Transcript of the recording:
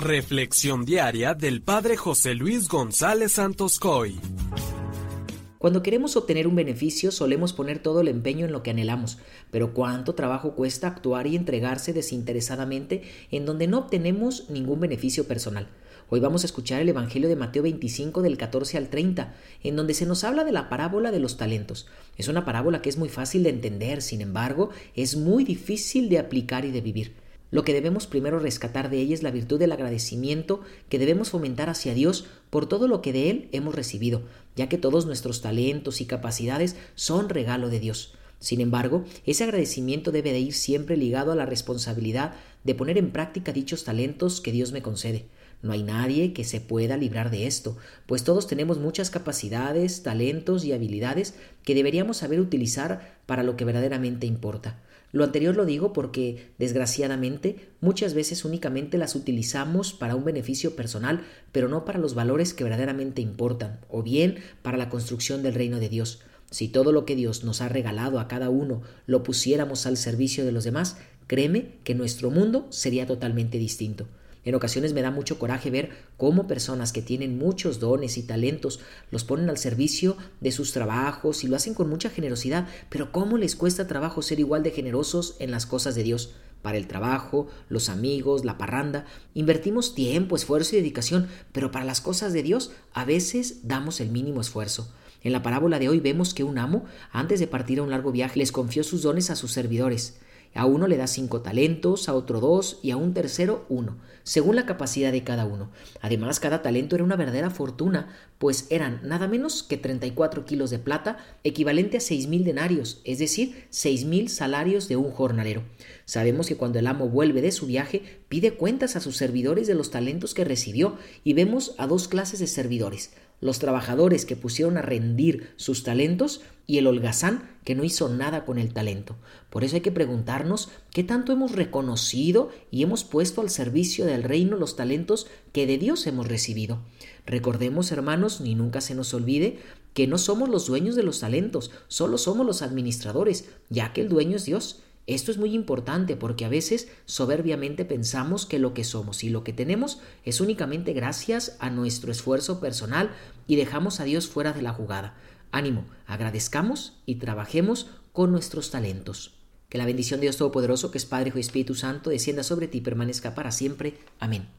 Reflexión diaria del Padre José Luis González Santos Coy. Cuando queremos obtener un beneficio solemos poner todo el empeño en lo que anhelamos, pero cuánto trabajo cuesta actuar y entregarse desinteresadamente en donde no obtenemos ningún beneficio personal. Hoy vamos a escuchar el Evangelio de Mateo 25 del 14 al 30, en donde se nos habla de la parábola de los talentos. Es una parábola que es muy fácil de entender, sin embargo, es muy difícil de aplicar y de vivir. Lo que debemos primero rescatar de ella es la virtud del agradecimiento que debemos fomentar hacia Dios por todo lo que de Él hemos recibido, ya que todos nuestros talentos y capacidades son regalo de Dios. Sin embargo, ese agradecimiento debe de ir siempre ligado a la responsabilidad de poner en práctica dichos talentos que Dios me concede. No hay nadie que se pueda librar de esto, pues todos tenemos muchas capacidades, talentos y habilidades que deberíamos saber utilizar para lo que verdaderamente importa. Lo anterior lo digo porque, desgraciadamente, muchas veces únicamente las utilizamos para un beneficio personal, pero no para los valores que verdaderamente importan, o bien para la construcción del reino de Dios. Si todo lo que Dios nos ha regalado a cada uno lo pusiéramos al servicio de los demás, créeme que nuestro mundo sería totalmente distinto. En ocasiones me da mucho coraje ver cómo personas que tienen muchos dones y talentos los ponen al servicio de sus trabajos y lo hacen con mucha generosidad, pero cómo les cuesta trabajo ser igual de generosos en las cosas de Dios. Para el trabajo, los amigos, la parranda, invertimos tiempo, esfuerzo y dedicación, pero para las cosas de Dios a veces damos el mínimo esfuerzo. En la parábola de hoy vemos que un amo, antes de partir a un largo viaje, les confió sus dones a sus servidores. A uno le da cinco talentos, a otro dos y a un tercero uno, según la capacidad de cada uno. Además, cada talento era una verdadera fortuna, pues eran nada menos que 34 kilos de plata, equivalente a seis mil denarios, es decir, seis mil salarios de un jornalero. Sabemos que cuando el amo vuelve de su viaje, pide cuentas a sus servidores de los talentos que recibió, y vemos a dos clases de servidores, los trabajadores que pusieron a rendir sus talentos y el holgazán que no hizo nada con el talento. Por eso hay que preguntarnos qué tanto hemos reconocido y hemos puesto al servicio del reino los talentos que de Dios hemos recibido. Recordemos, hermanos, ni nunca se nos olvide que no somos los dueños de los talentos, solo somos los administradores, ya que el dueño es Dios. Esto es muy importante porque a veces soberbiamente pensamos que lo que somos y lo que tenemos es únicamente gracias a nuestro esfuerzo personal y dejamos a Dios fuera de la jugada. Ánimo, agradezcamos y trabajemos con nuestros talentos. Que la bendición de Dios Todopoderoso, que es Padre, Hijo y Espíritu Santo, descienda sobre ti y permanezca para siempre. Amén.